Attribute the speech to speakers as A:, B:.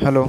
A: hello